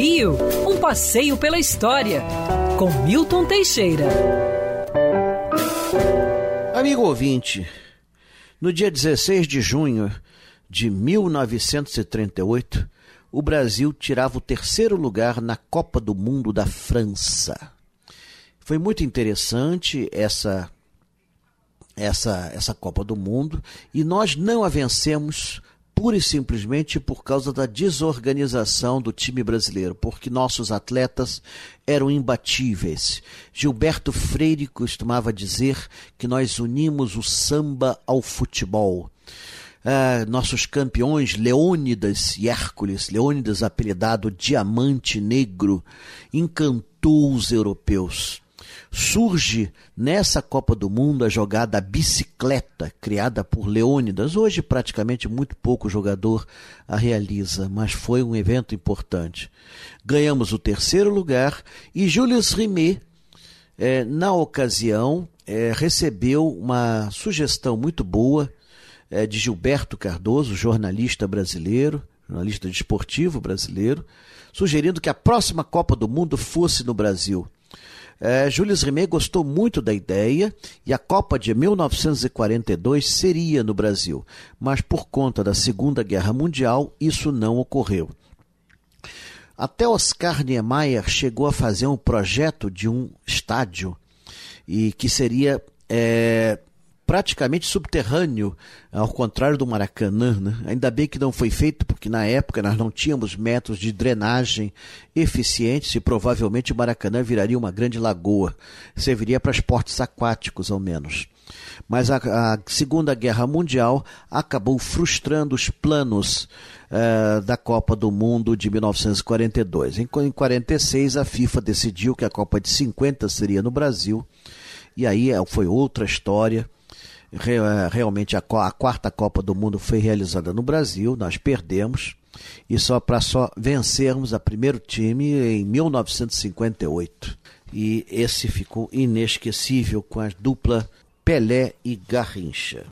Rio, um passeio pela história, com Milton Teixeira. Amigo ouvinte, no dia 16 de junho de 1938, o Brasil tirava o terceiro lugar na Copa do Mundo da França. Foi muito interessante essa essa essa Copa do Mundo e nós não a vencemos pura e simplesmente por causa da desorganização do time brasileiro, porque nossos atletas eram imbatíveis. Gilberto Freire costumava dizer que nós unimos o samba ao futebol. Ah, nossos campeões Leônidas e Hércules, Leônidas apelidado Diamante Negro, encantou os europeus surge nessa Copa do Mundo a jogada bicicleta, criada por Leônidas. Hoje, praticamente, muito pouco jogador a realiza, mas foi um evento importante. Ganhamos o terceiro lugar e Julius Rimet, eh, na ocasião, eh, recebeu uma sugestão muito boa eh, de Gilberto Cardoso, jornalista brasileiro, jornalista desportivo brasileiro, sugerindo que a próxima Copa do Mundo fosse no Brasil. É, Jules Rimet gostou muito da ideia e a Copa de 1942 seria no Brasil, mas por conta da Segunda Guerra Mundial isso não ocorreu. Até Oscar Niemeyer chegou a fazer um projeto de um estádio e que seria é, praticamente subterrâneo, ao contrário do Maracanã. Né? Ainda bem que não foi feito, porque na época nós não tínhamos métodos de drenagem eficientes e provavelmente o Maracanã viraria uma grande lagoa. Serviria para esportes aquáticos, ao menos. Mas a, a Segunda Guerra Mundial acabou frustrando os planos uh, da Copa do Mundo de 1942. Em 1946, a FIFA decidiu que a Copa de 50 seria no Brasil. E aí eh, foi outra história realmente a, a quarta Copa do Mundo foi realizada no Brasil, nós perdemos e só para só vencermos a primeiro time em 1958. E esse ficou inesquecível com a dupla Pelé e Garrincha.